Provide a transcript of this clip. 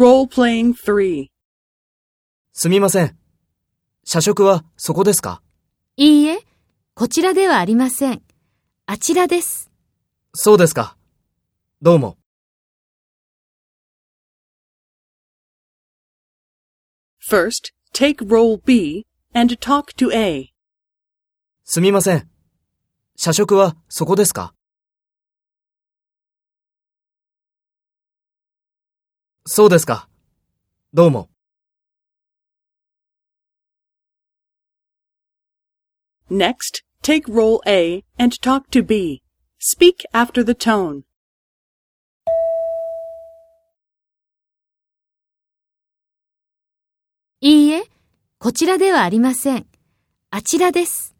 Role-playing 3. すみません。社食はそこですか？いいえ、こちらではありません。あちらです。そうですか。どうも。First, take role B and talk to A. すみません。社食はそこですか？そうですか。どうも。Next, take role A and talk to B. Speak after the tone. いいえ、こちらではありません。あちらです。